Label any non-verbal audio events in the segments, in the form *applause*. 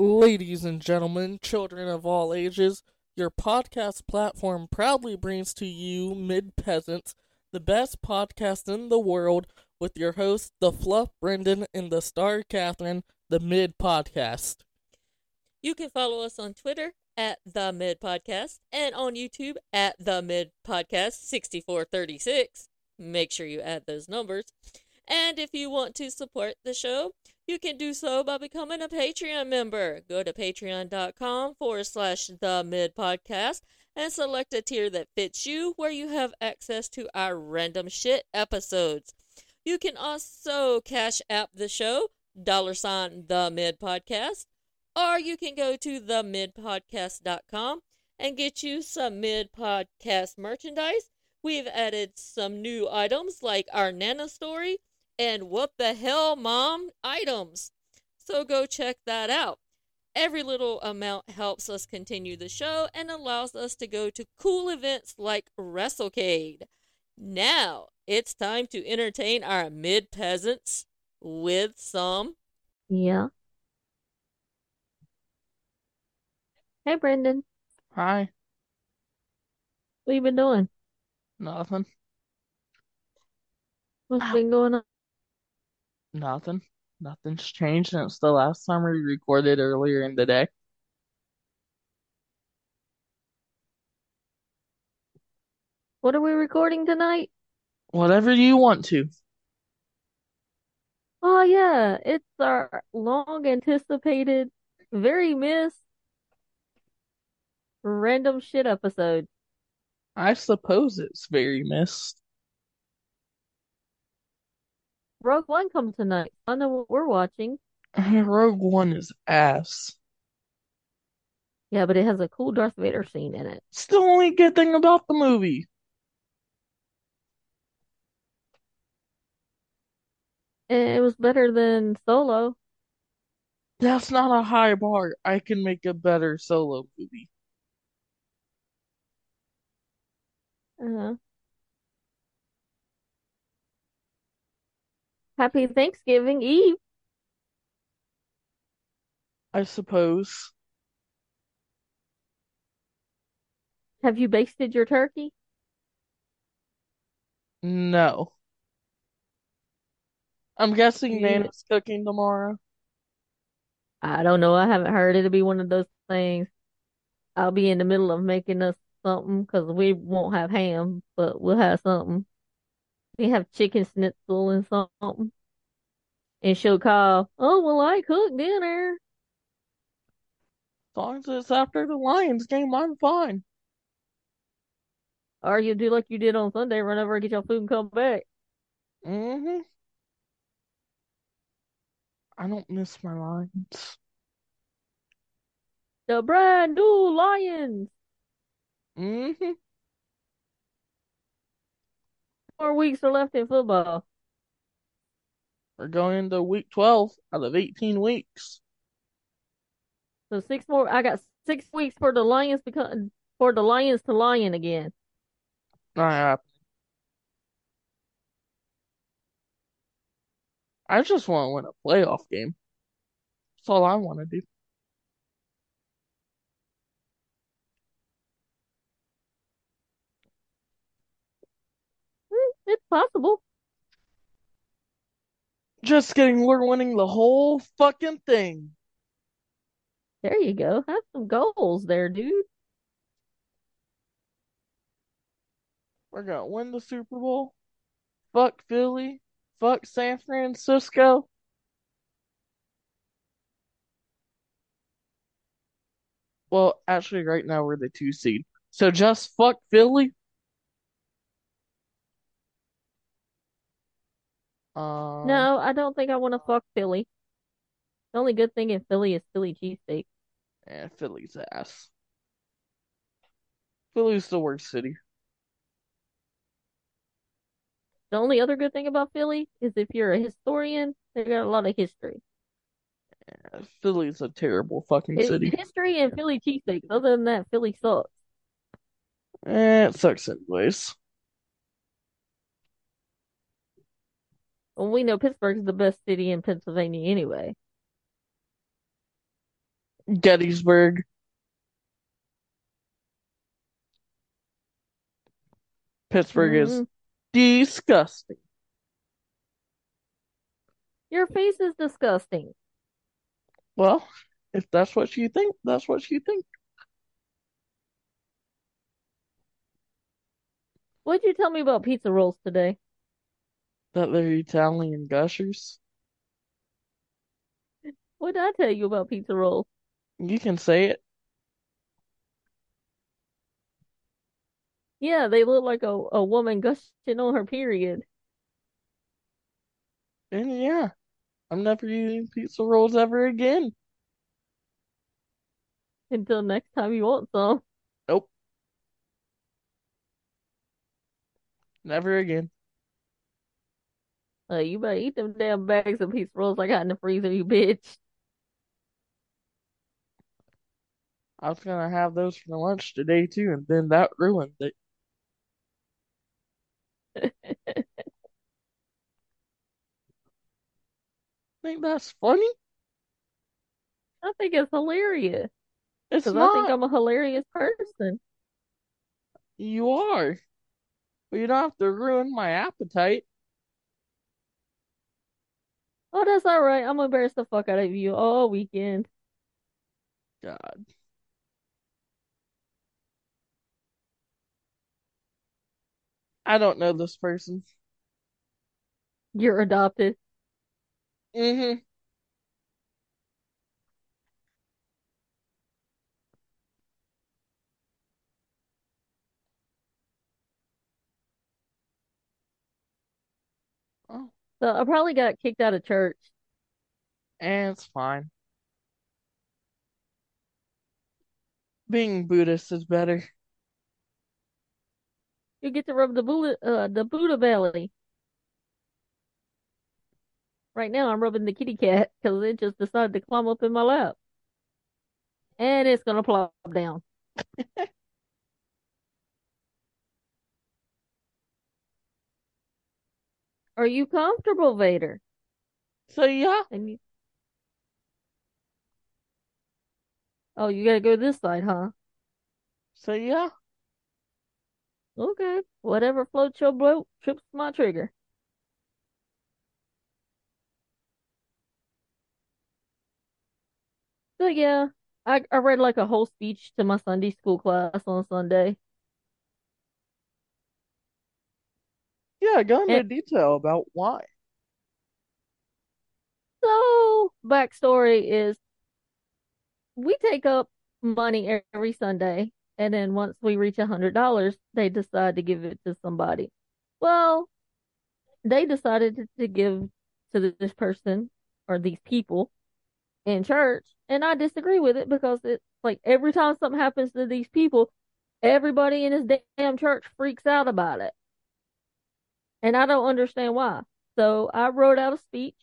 Ladies and gentlemen, children of all ages, your podcast platform proudly brings to you Mid Peasants, the best podcast in the world, with your hosts, the Fluff Brendan and the Star Catherine, the Mid Podcast. You can follow us on Twitter at the Mid Podcast and on YouTube at the Mid Podcast 6436. Make sure you add those numbers. And if you want to support the show, you can do so by becoming a Patreon member. Go to patreon.com forward slash the mid podcast and select a tier that fits you where you have access to our random shit episodes. You can also cash app the show, dollar sign the mid podcast, or you can go to themidpodcast.com and get you some mid podcast merchandise. We've added some new items like our Nana story and what the hell, mom items. So go check that out. Every little amount helps us continue the show and allows us to go to cool events like WrestleCade. Now it's time to entertain our mid peasants with some. Yeah. Hey, Brendan. Hi. What you been doing? Nothing. What's been going on? Nothing. Nothing's changed since the last time we recorded earlier in the day. What are we recording tonight? Whatever you want to. Oh, yeah. It's our long anticipated, very missed random shit episode. I suppose it's very missed. Rogue One comes tonight. I know what we're watching. *laughs* Rogue One is ass. Yeah, but it has a cool Darth Vader scene in it. It's the only good thing about the movie. It was better than Solo. That's not a high bar. I can make a better solo movie. Uh-huh. Happy Thanksgiving Eve. I suppose. Have you basted your turkey? No. I'm guessing You- Nana's cooking tomorrow. I don't know. I haven't heard. It'll be one of those things. I'll be in the middle of making us something because we won't have ham, but we'll have something. We have chicken schnitzel and something. And she'll call, Oh, well, I cooked dinner. As long as it's after the Lions game, I'm fine. Or you do like you did on Sunday, run over and get your food and come back. Mm-hmm. I don't miss my Lions. The brand new Lions. Mm-hmm. More weeks are left in football. We're going into week 12 out of 18 weeks. So six more. I got six weeks for the Lions become for the Lions to lion again. Not happening. I just want to win a playoff game. That's all I want to do. Hmm, It's possible. Just kidding, we're winning the whole fucking thing. There you go. Have some goals there, dude. We're gonna win the Super Bowl. Fuck Philly. Fuck San Francisco. Well, actually, right now we're the two seed. So just fuck Philly. Um, No, I don't think I want to fuck Philly. The only good thing in Philly is Philly cheesesteak. eh, Philly's ass. Philly's the worst city. The only other good thing about Philly is if you're a historian, they got a lot of history. Eh, Philly's a terrible fucking It's city. history and Philly cheesesteaks. Other than that, Philly sucks. Eh, it sucks anyways. Well, we know Pittsburgh's the best city in Pennsylvania anyway. Gettysburg. Pittsburgh is Mm, disgusting. your face is disgusting. Well, if that's what you think, that's what you think. What'd you tell me about pizza rolls today? That they're Italian gushers. What did I tell you about pizza rolls? You can say it. Yeah, they look like a, a woman gushing on her period. And yeah, I'm never eating pizza rolls ever again. Until next time you want some. Nope. Never again. Uh, you better eat them damn bags of pizza rolls I got in the freezer, you bitch. I was gonna have those for lunch today too, and then that ruined it. *laughs* Think that's funny? I think it's hilarious. It's Because I think. I'm a hilarious person. You are. But you don't have to ruin my appetite. Oh, that's all right. I'm gonna embarrass the fuck out of you all weekend. God. I don't know this person. You're adopted. Mm-hmm. So I probably got kicked out of church. and it's fine. Being Buddhist is better. You get to rub the Buddha, uh, the Buddha belly. Right now, I'm rubbing the kitty cat because it just decided to climb up in my lap. And it's gonna plop down. *laughs* Are you comfortable, Vader? So yeah, And you... Oh, you gotta go this side, huh? so yeah. Okay. Whatever floats your boat trips my trigger. So yeah, I I read like a whole speech to my Sunday school class on Sunday. Yeah, go into And detail about why. so backstory is we take up money every Sunday, and then once we reach a hundred dollars, they decide to give it to somebody. Well, they decided to give to this person or these people in church, and I disagree with it because it's like every time something happens to these people, everybody in this damn church freaks out about it. And I don't understand why. So I wrote out a speech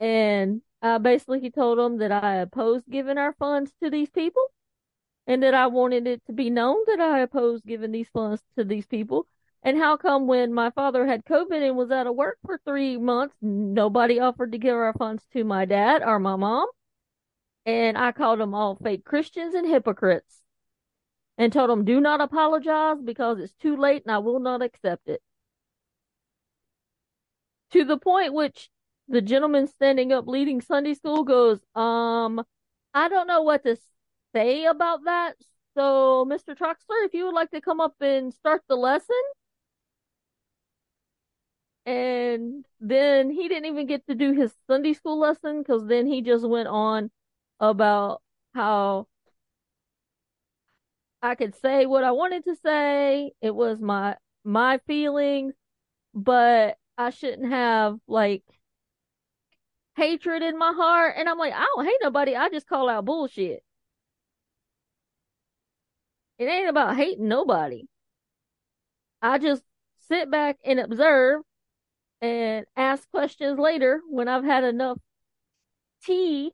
and I basically told them that I opposed giving our funds to these people and that I wanted it to be known that I opposed giving these funds to these people. And how come when my father had COVID and was out of work for three months, nobody offered to give our funds to my dad or my mom? And I called them all fake Christians and hypocrites and told them, do not apologize because it's too late and I will not accept it. To the point which the gentleman standing up leading Sunday school goes, um, I don't know what to say about that. So, Mr. Troxler, if you would like to come up and start the lesson. And then he didn't even get to do his Sunday school lesson because then he just went on about how I could say what I wanted to say. It was my my feelings, but I shouldn't have like hatred in my heart. And I'm like, I don't hate nobody. I just call out bullshit. It ain't about hating nobody. I just sit back and observe and ask questions later when I've had enough tea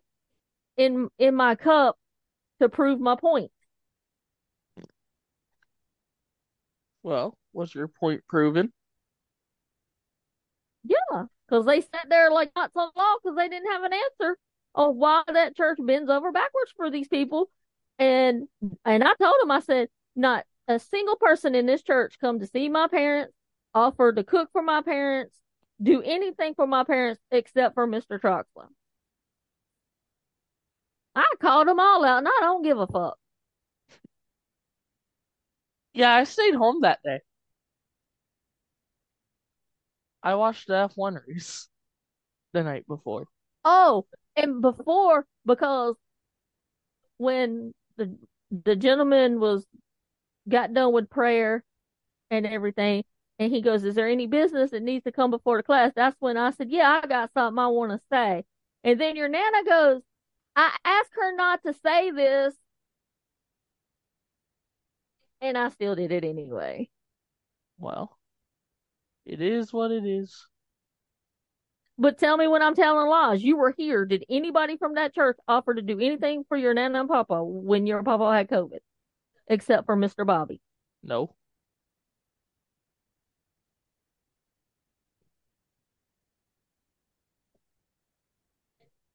in in my cup to prove my point. Well, was your point proven? Yeah, because they sat there like not so long because they didn't have an answer. on why that church bends over backwards for these people. And and I told them, I said, not a single person in this church come to see my parents, offer to cook for my parents, do anything for my parents except for Mr. Troxler. I called them all out and I don't give a fuck. Yeah, I stayed home that day. I watched the F1 race the night before. Oh, and before because when the the gentleman was got done with prayer and everything, and he goes, "Is there any business that needs to come before the class?" That's when I said, "Yeah, I got something I want to say." And then your nana goes, "I asked her not to say this, and I still did it anyway." Well, it is what it is. But tell me when I'm telling lies. You were here. Did anybody from that church offer to do anything for your nana and papa when your papa had COVID, except for Mr. Bobby? No.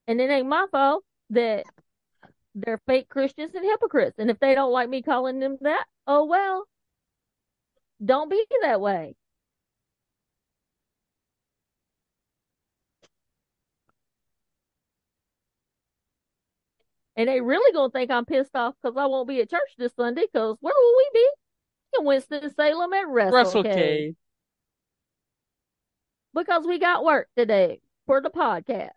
And it ain't my fault that they're fake Christians and hypocrites. And if they don't like me calling them that, oh well. Don't be that way. And they really gonna think I'm pissed off because I won't be at church this Sunday. Because where will we be? In Winston Salem at Wrestle WrestleCade. because we got work today for the podcast.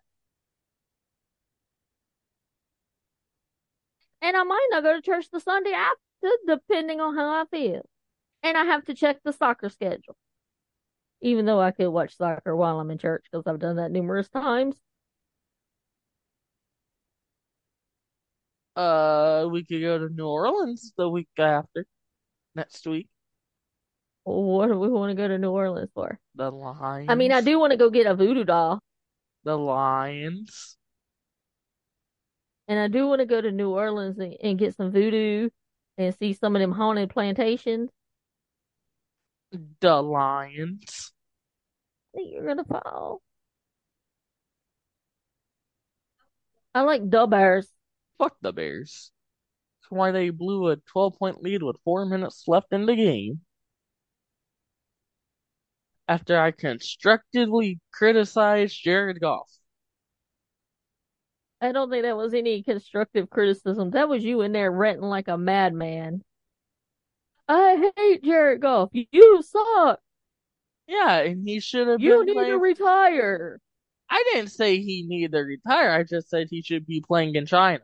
And I might not go to church the Sunday after, depending on how I feel. And I have to check the soccer schedule. Even though I could watch soccer while I'm in church because I've done that numerous times. Uh, we could go to New Orleans the week after, next week. What do we want to go to New Orleans for? The Lions. I mean, I do want to go get a voodoo doll. The Lions. And I do want to go to New Orleans and, and get some voodoo and see some of them haunted plantations. The Lions. I think you're gonna fall. I like the Bears. Fuck the Bears. That's why they blew a 12 point lead with four minutes left in the game. After I constructively criticized Jared Goff. I don't think that was any constructive criticism. That was you in there ranting like a madman. I hate Jared Goff. You suck. Yeah, and he should have You need to retire. I didn't say he needed to retire. I just said he should be playing in China.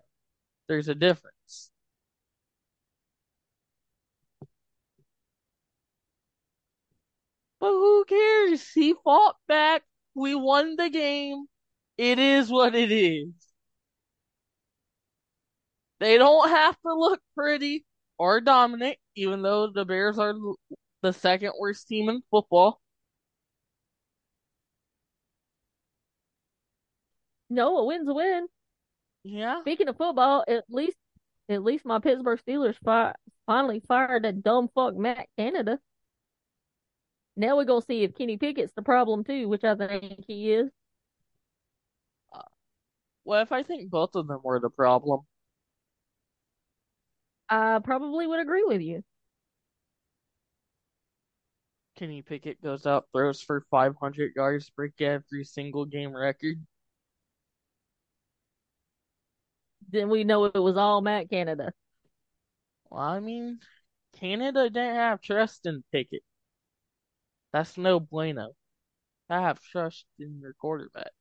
There's a difference. But who cares? He fought back. We won the game. It is what it is. They don't have to look pretty or dominant, even though the Bears are the second worst team in football. No, a win's a win. Yeah. Speaking of football, at least at least my Pittsburgh Steelers fi- finally fired that dumb fuck Matt Canada. Now we're gonna see if Kenny Pickett's the problem too, which I think he is. Uh, well, if I think both of them were the problem, I probably would agree with you. Kenny Pickett goes out, throws for 500 yards, break every single game record. Then we know it was all Matt Canada. Well, I mean, Canada didn't have trust in Pickett. That's no bueno. I have trust in your quarterback.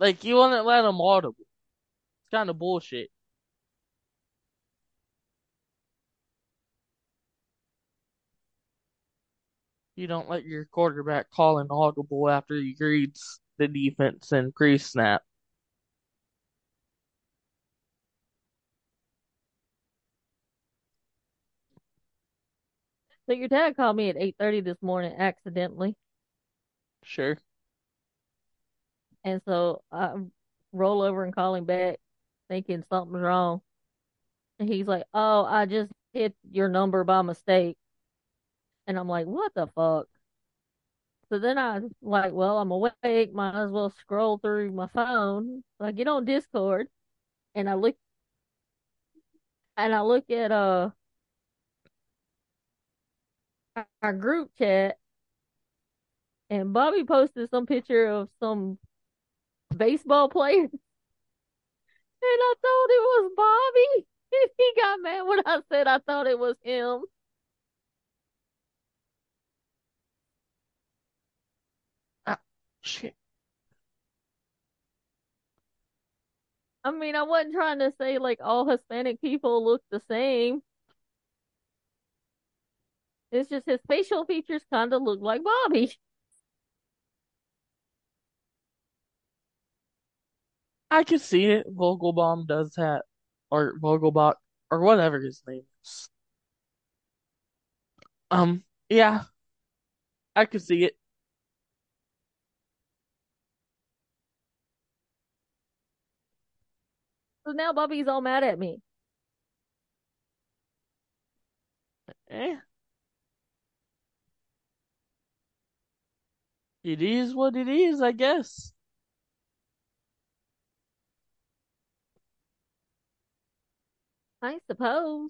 Like, you wouldn't let him audible. It's kind of bullshit. You don't let your quarterback call an audible after he reads the defense and pre-snap. So your dad called me at eight thirty this morning accidentally, Sure. and so I roll over and call him back, thinking something's wrong. And he's like, "Oh, I just hit your number by mistake," and I'm like, "What the fuck?" So then I like, well, I'm awake, might as well scroll through my phone. So I get on Discord and I look and I look at uh our group chat and Bobby posted some picture of some baseball player. *laughs* And I thought it was Bobby. And *laughs* he got mad when I said I thought it was him. Ah, shit. I mean, I wasn't trying to say like all Hispanic people look the same. It's just his facial features kind of look like Bobby. I can see it. Vogelbaum does that, or Vogelbach, or whatever his name is. Um, yeah, I can see it. So now Bobby's all mad at me. Eh. It is what it is, I guess. I suppose.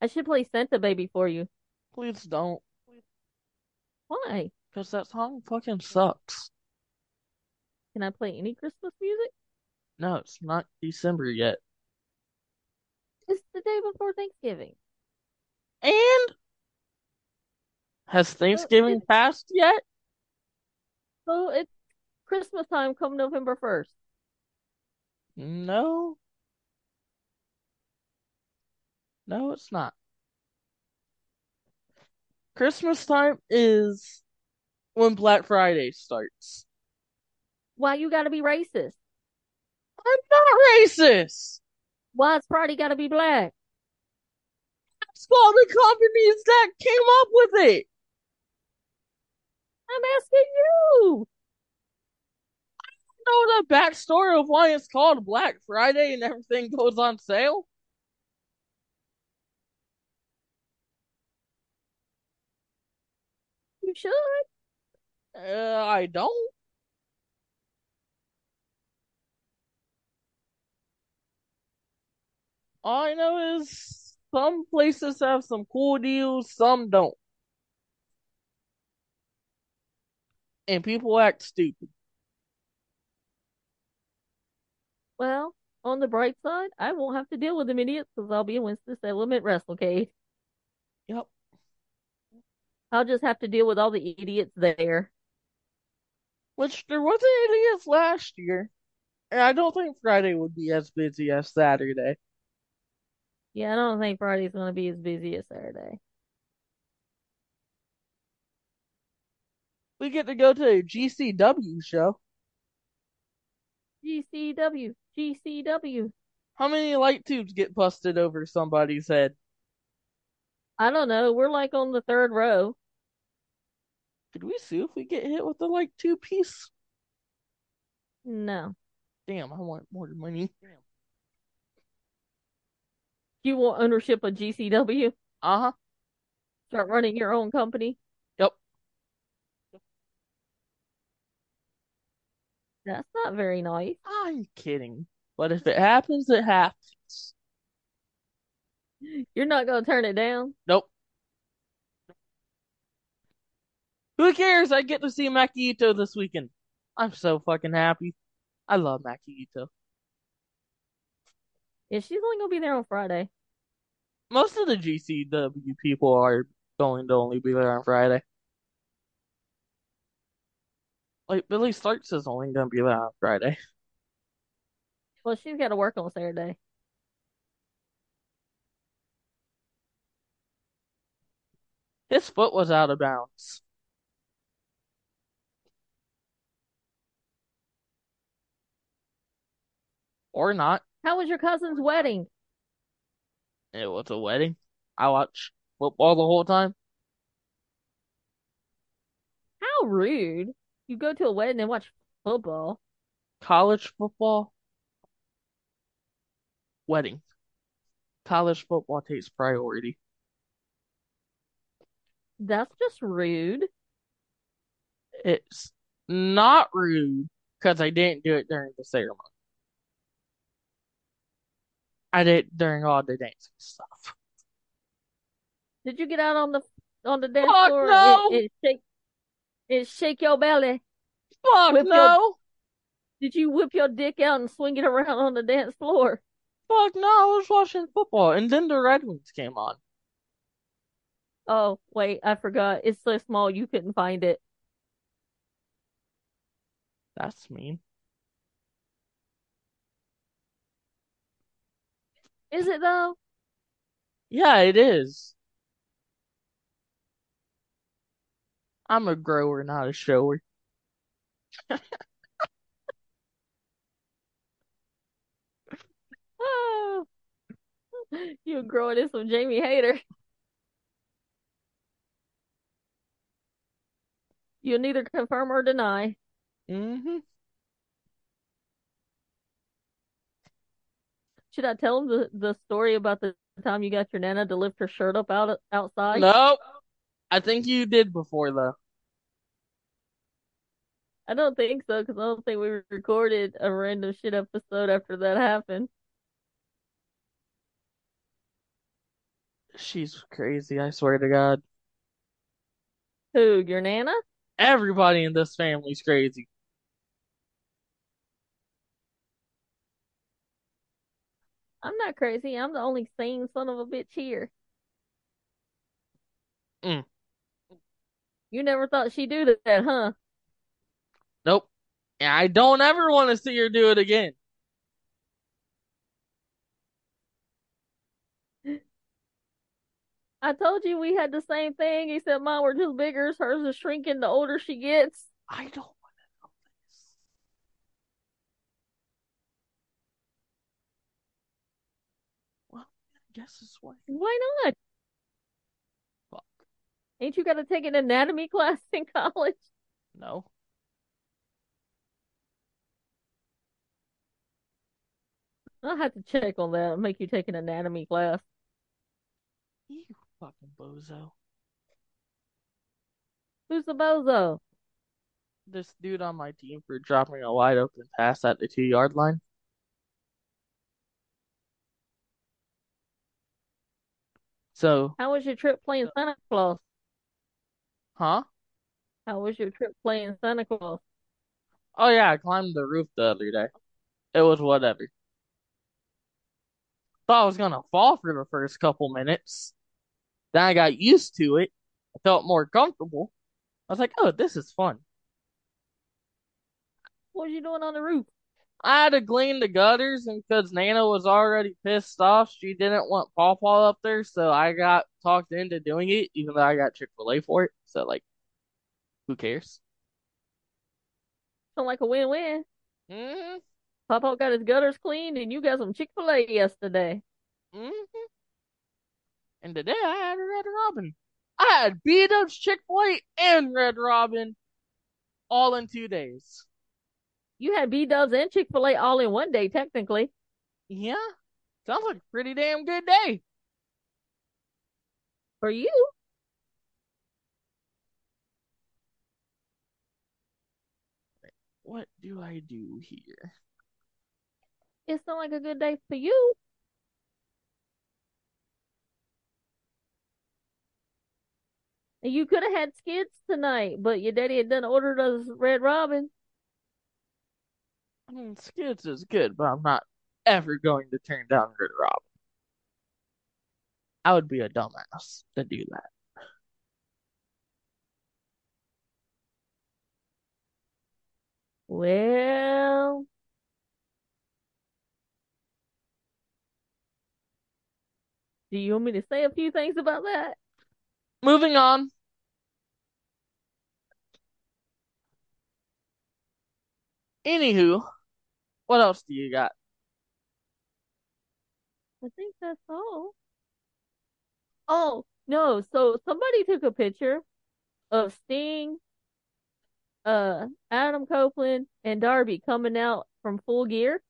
I should play Santa Baby for you. Please don't, Why? because that song fucking sucks. Can I play any Christmas music? No, it's not December yet. It's the day before Thanksgiving. And has Thanksgiving passed yet? So it's Christmas time come November 1st. No. No, it's not. Christmas time is when Black Friday starts. Why you gotta be racist? I'm not racist. Why it's Friday gotta be black? The companies that came up with it. I'm asking you. I don't know the backstory of why it's called Black Friday and everything goes on sale? You should. Uh, I don't. All I know is some places have some cool deals, some don't. And people act stupid. Well, on the bright side, I won't have to deal with them idiots because I'll be in Winston-Salem at WrestleCade. Yep. I'll just have to deal with all the idiots there. Which there wasn't idiots last year. And I don't think Friday would be as busy as Saturday. Yeah, I don't think Friday's going to be as busy as Saturday. We get to go to a GCW show. GCW, GCW. How many light tubes get busted over somebody's head? I don't know. We're like on the third row. Could we sue if we get hit with a light tube piece? No. Damn, I want more money. You want ownership of GCW? Uh-huh. Start running your own company? Yep. That's not very nice. I'm kidding. But if it happens, it happens. You're not going to turn it down? Nope. Who cares? I get to see Maki Itoh this weekend. I'm so fucking happy. I love Maki Itoh. Yeah, she's only going to be there on Friday. Most of the GCW people are going to only be there on Friday. Like Billie Starkz is only going to be there on Friday. Well, she's got to work on Saturday. His foot was out of bounds. Or not. How was your cousin's wedding? It was a wedding. I watched football the whole time. How rude. You go to a wedding and watch football. College football. Wedding. college football takes priority. That's just rude. It's not rude because I didn't do it during the ceremony. I did it during all the dancing stuff. Did you get out on the on the dance Fuck floor no! and, and shake and shake your belly? Fuck your- no! Did you whip your dick out and swing it around on the dance floor? Fuck no! I was watching football and then the Red Wings came on. Oh, wait, I forgot. It's so small you couldn't find it. That's mean. Is it though? Yeah, it is. I'm a grower, not a shower. Oh. *laughs* *laughs* You growing in some Jamie Hater. You'll neither confirm or deny. Mm-hmm. Should I tell him the, the story about the time you got your nana to lift her shirt up out outside? Nope. I think you did before though. I don't think so because I don't think we recorded a random shit episode after that happened. She's crazy, I swear to God. Who, your nana? Everybody in this family's crazy. I'm not crazy. I'm the only sane son of a bitch here. Mm. You never thought she'd do that, huh? Nope. And I don't ever want to see her do it again. I told you we had the same thing, except mine were just bigger. Hers is shrinking the older she gets. I don't want to know this. Well, I guess why. Why not? Fuck. Ain't you got to take an anatomy class in college? No. I'll have to check on that and make you take an anatomy class. You fucking bozo. Who's the bozo? This dude on my team for dropping a wide open pass at the two yard line. So, How was your trip playing uh, Santa Claus? huh? How was your trip playing Santa Claus? Oh yeah, I climbed the roof the other day. It was whatever. Thought I was gonna fall for the first couple minutes. Then I got used to it. I felt more comfortable. I was like, oh, this is fun. What was you doing on the roof? I had to clean the gutters, and because Nana was already pissed off, she didn't want Paw Paw up there, so I got talked into doing it, even though I got Chick fil A for it. So, like, who cares? Sound like a win-win. hmm Papa got his gutters cleaned, and you got some Chick-fil-A yesterday. hmm And today I had a Red Robin. I had B Dubs, Chick fil A, and Red Robin all in two days. You had B-Dubs and Chick-fil-A all in one day, technically. Yeah, sounds like a pretty damn good day. For you. What do I do here? It's not like a good day for you. You could have had skids tonight, but your daddy had done ordered us Red Robin. I mean, Skids is good, but I'm not ever going to turn down Red Robin. I would be a dumbass to do that. Well, do you want me to say a few things about that? Moving on. Anywho, what else do you got? I think that's all. Oh, no. So somebody took a picture of Sting, uh, Adam Copeland, and Darby coming out from Full Gear.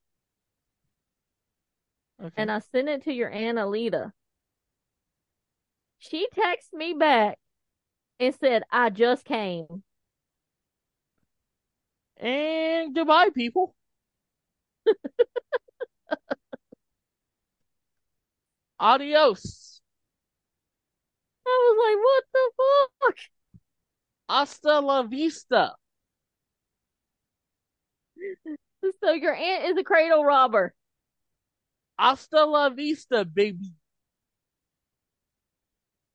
Okay. and I sent it to your Aunt Alita. She texted me back and said, I just came. And goodbye, people. *laughs* Adios. I was like, what the fuck? Hasta la vista. *laughs* So your aunt is a cradle robber. Hasta la vista, baby.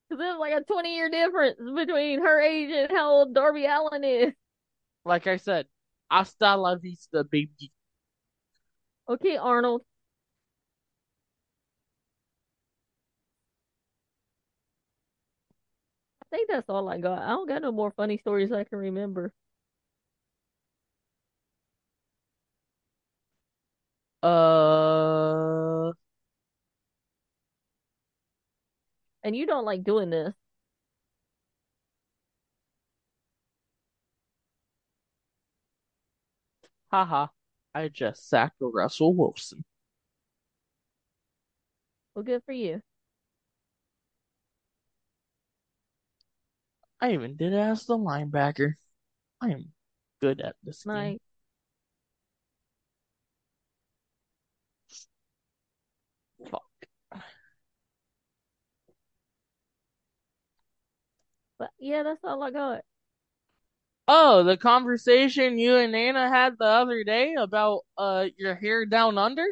Because there's like a 20 year difference between her age and how old Darby Allin is. Like I said, hasta la vista, baby. Okay, Arnold. I think that's all I got. I don't got no more funny stories I can remember. Uh, And you don't like doing this. haha. I just sacked Russell Wilson. Well, good for you. I even did as the linebacker. I am good at this game. Fuck. But yeah, that's all I got. Oh, the conversation you and Nana had the other day about uh your hair down under?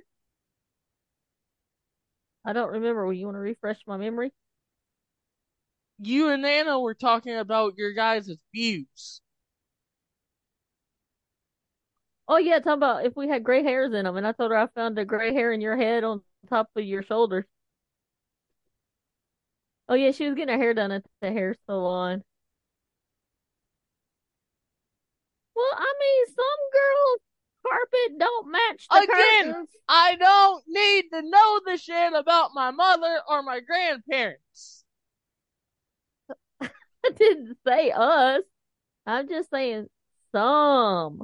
I don't remember. Will you want to refresh my memory? You and Nana were talking about your guys' views. Oh yeah, talking about if we had gray hairs in them, and I told her I found a gray hair in your head on top of your shoulders. Oh yeah, she was getting her hair done at the hair salon. Well, I mean, some girls' carpet don't match the Again, curtains. I don't need to know the shit about my mother or my grandparents. *laughs* I didn't say us. I'm just saying some.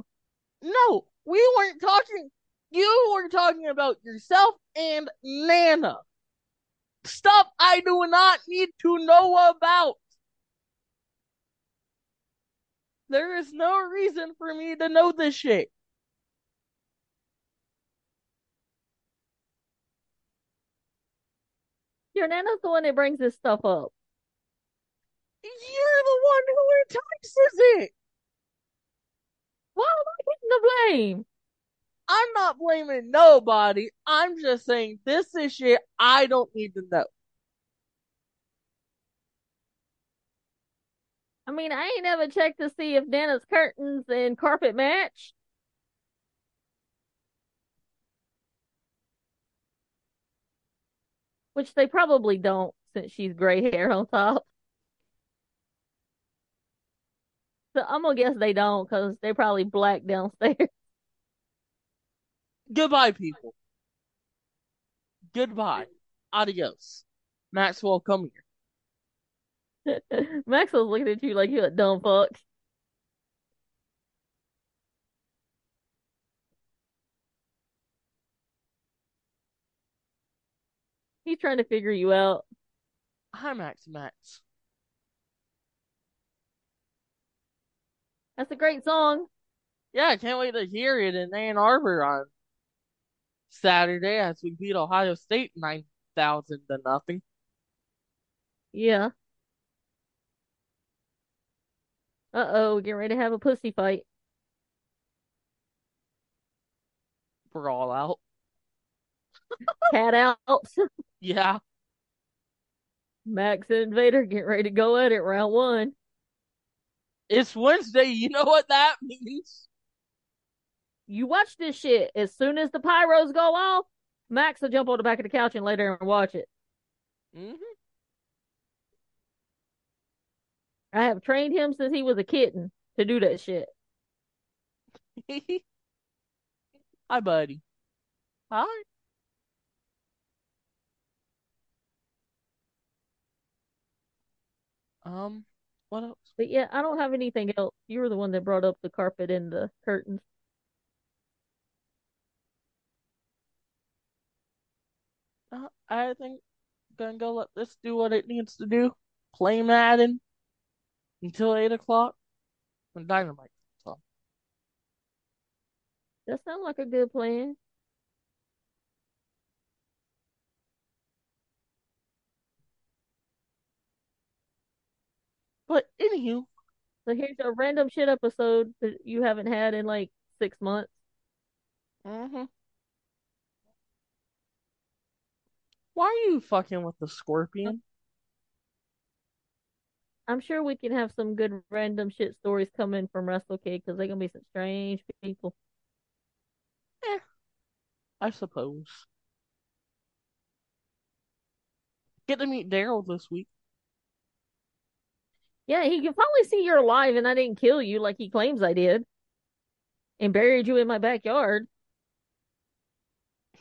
No, we weren't talking. You were talking about yourself and Nana. Stuff I do not need to know about. There is no reason for me to know this shit. Your nana's the one that brings this stuff up. You're the one who entices it. Why am I getting the blame? I'm not blaming nobody. I'm just saying this is shit I don't need to know. I mean, I ain't ever checked to see if Nana's curtains and carpet match. Which they probably don't since she's gray hair on top. So I'm gonna guess they don't because they're probably black downstairs. *laughs* Goodbye, people. Goodbye. Adios. Maxwell, come here. *laughs* Maxwell's looking at you like you're a dumb fuck. He's trying to figure you out. Hi, Max Max. That's a great song. Yeah, I can't wait to hear it in Ann Arbor on Saturday as we beat Ohio State 9,000 to nothing. Yeah. Uh-oh, getting ready to have a pussy fight. Brawl out. Cat out. *laughs* Yeah. Max and Vader getting ready to go at it round one. It's Wednesday. You know what that means. You watch this shit. As soon as the pyros go off, Max will jump on the back of the couch and lay there and watch it. hmm I have trained him since he was a kitten to do that shit. *laughs* Hi, buddy. Hi. Um, what else? But yeah, I don't have anything else. You were the one that brought up the carpet and the curtains. Uh, I think gonna go let this do what it needs to do. Play Madden until eight o'clock. When Dynamite comes on. That sounds like a good plan. But anywho, So here's a random shit episode that you haven't had in like six months. hmm Why are you fucking with the scorpion? I'm sure we can have some good random shit stories coming from WrestleCade because they're gonna be some strange people. Eh. I suppose. Get to meet Daryl this week. Yeah, he can finally see you're alive and I didn't kill you like he claims I did. And buried you in my backyard.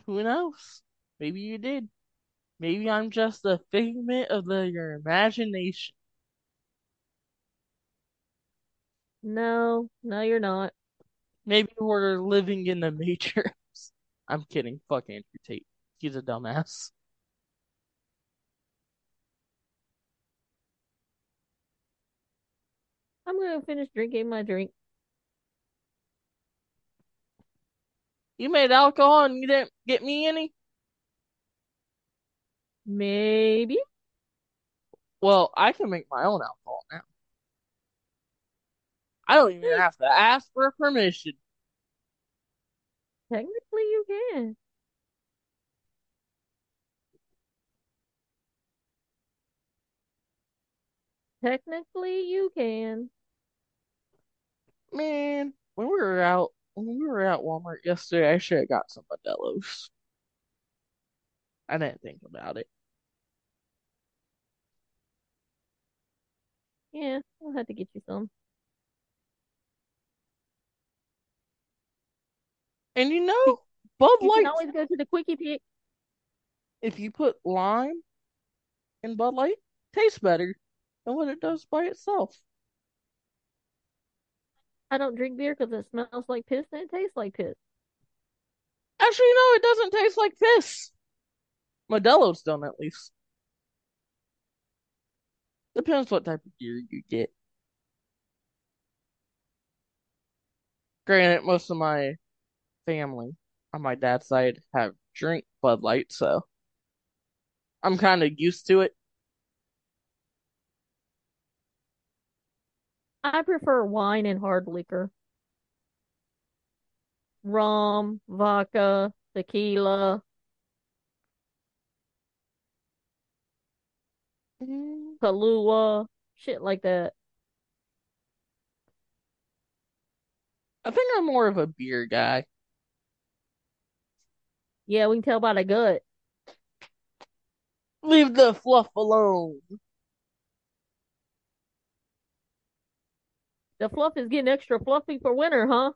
Who knows? Maybe you did. Maybe I'm just a figment of the, your imagination. No, no, you're not. Maybe we're living in the Matrix. *laughs* I'm kidding. Fuck Andrew Tate. He's a dumbass. I'm gonna finish drinking my drink. You made alcohol and you didn't get me any? Maybe. Well, I can make my own alcohol now. I don't even have to ask for permission. Technically, you can. Technically, you can. Man, when we were out when we were at Walmart yesterday, I should have got some Modelo's. I didn't think about it. Yeah, I'll have to get you some. And you know, Bud You Light, can always go to the quickie pick. if you put lime in Bud Light, tastes better than what it does by itself. I don't drink beer because it smells like piss and it tastes like piss. Actually, no, it doesn't taste like piss. Modelo's don't, at least. Depends what type of beer you get. Granted, most of my family on my dad's side have drink Bud Light, so I'm kind of used to it. I prefer wine and hard liquor. Rum, vodka, tequila, Mm, Kahlua, shit like that. I think I'm more of a beer guy. Yeah, we can tell by the gut. Leave the fluff alone. The fluff is getting extra fluffy for winter, huh?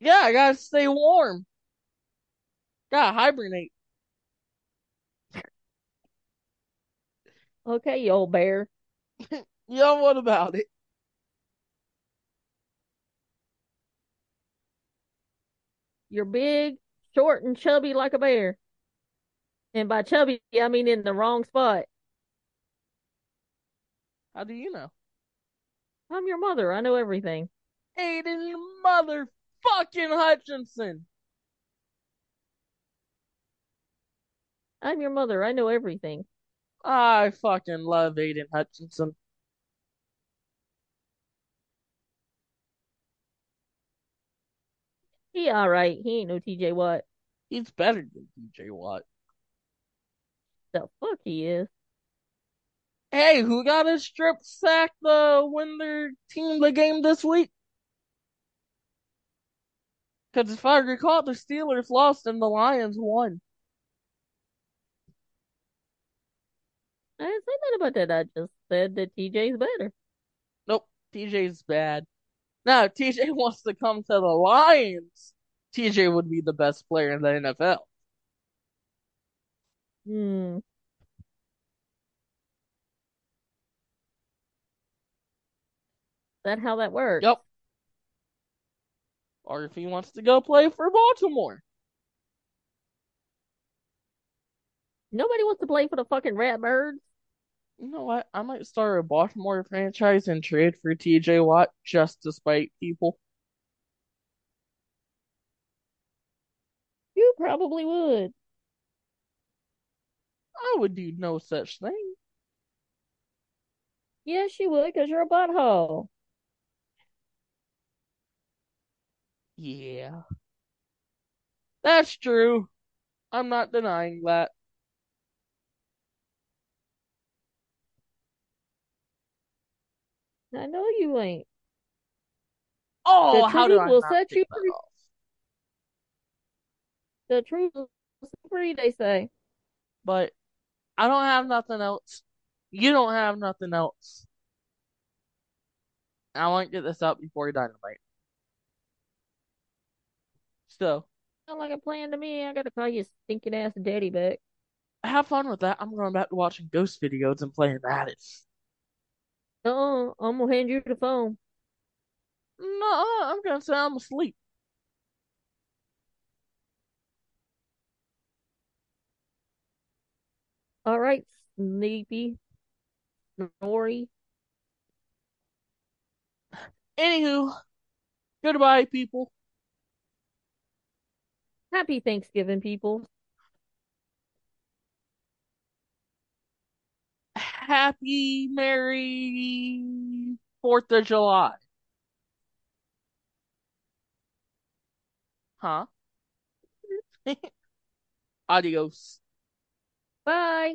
Yeah, I gotta stay warm. Gotta hibernate. Okay, you old bear. *laughs* Yeah, what about it? You're big, short, and chubby like a bear. And by chubby, I mean in the wrong spot. How do you know? I'm your mother. I know everything. Aiden motherfucking Hutchinson. I'm your mother. I know everything. I fucking love Aiden Hutchinson. He all right. He ain't no TJ Watt. He's better than TJ Watt. The fuck he is. Hey, who got a strip sack to win their team the game this week? Because if I recall, the Steelers lost and the Lions won. I didn't say nothing about that. I just said that TJ's better. Nope, TJ's bad. Now, TJ *laughs* wants to come to the Lions. TJ would be the best player in the NFL. Hmm. That how that works? Yep. Or if he wants to go play for Baltimore. Nobody wants to play for the fucking Ratbirds. You know what? I might start a Baltimore franchise and trade for TJ Watt just to spite people. You probably would. I would do no such thing. Yes, you would, because you're a butthole. Yeah. That's true. I'm not denying that. I know you ain't. Oh, The how do I will not set you free. The truth is free, they say. But I don't have nothing else. You don't have nothing else. I want to get this out before you Dynamite. So, Sound like a plan to me. I gotta call you stinking ass daddy back. have fun with that. I'm going back to watching ghost videos and playing Madden. Uh-uh, I'm gonna hand you the phone. No, I'm going to say I'm asleep. All right, sleepy, snory. Anywho, goodbye, people. Happy Thanksgiving, people. Happy, Merry 4th of July. Huh? *laughs* Adios. Bye.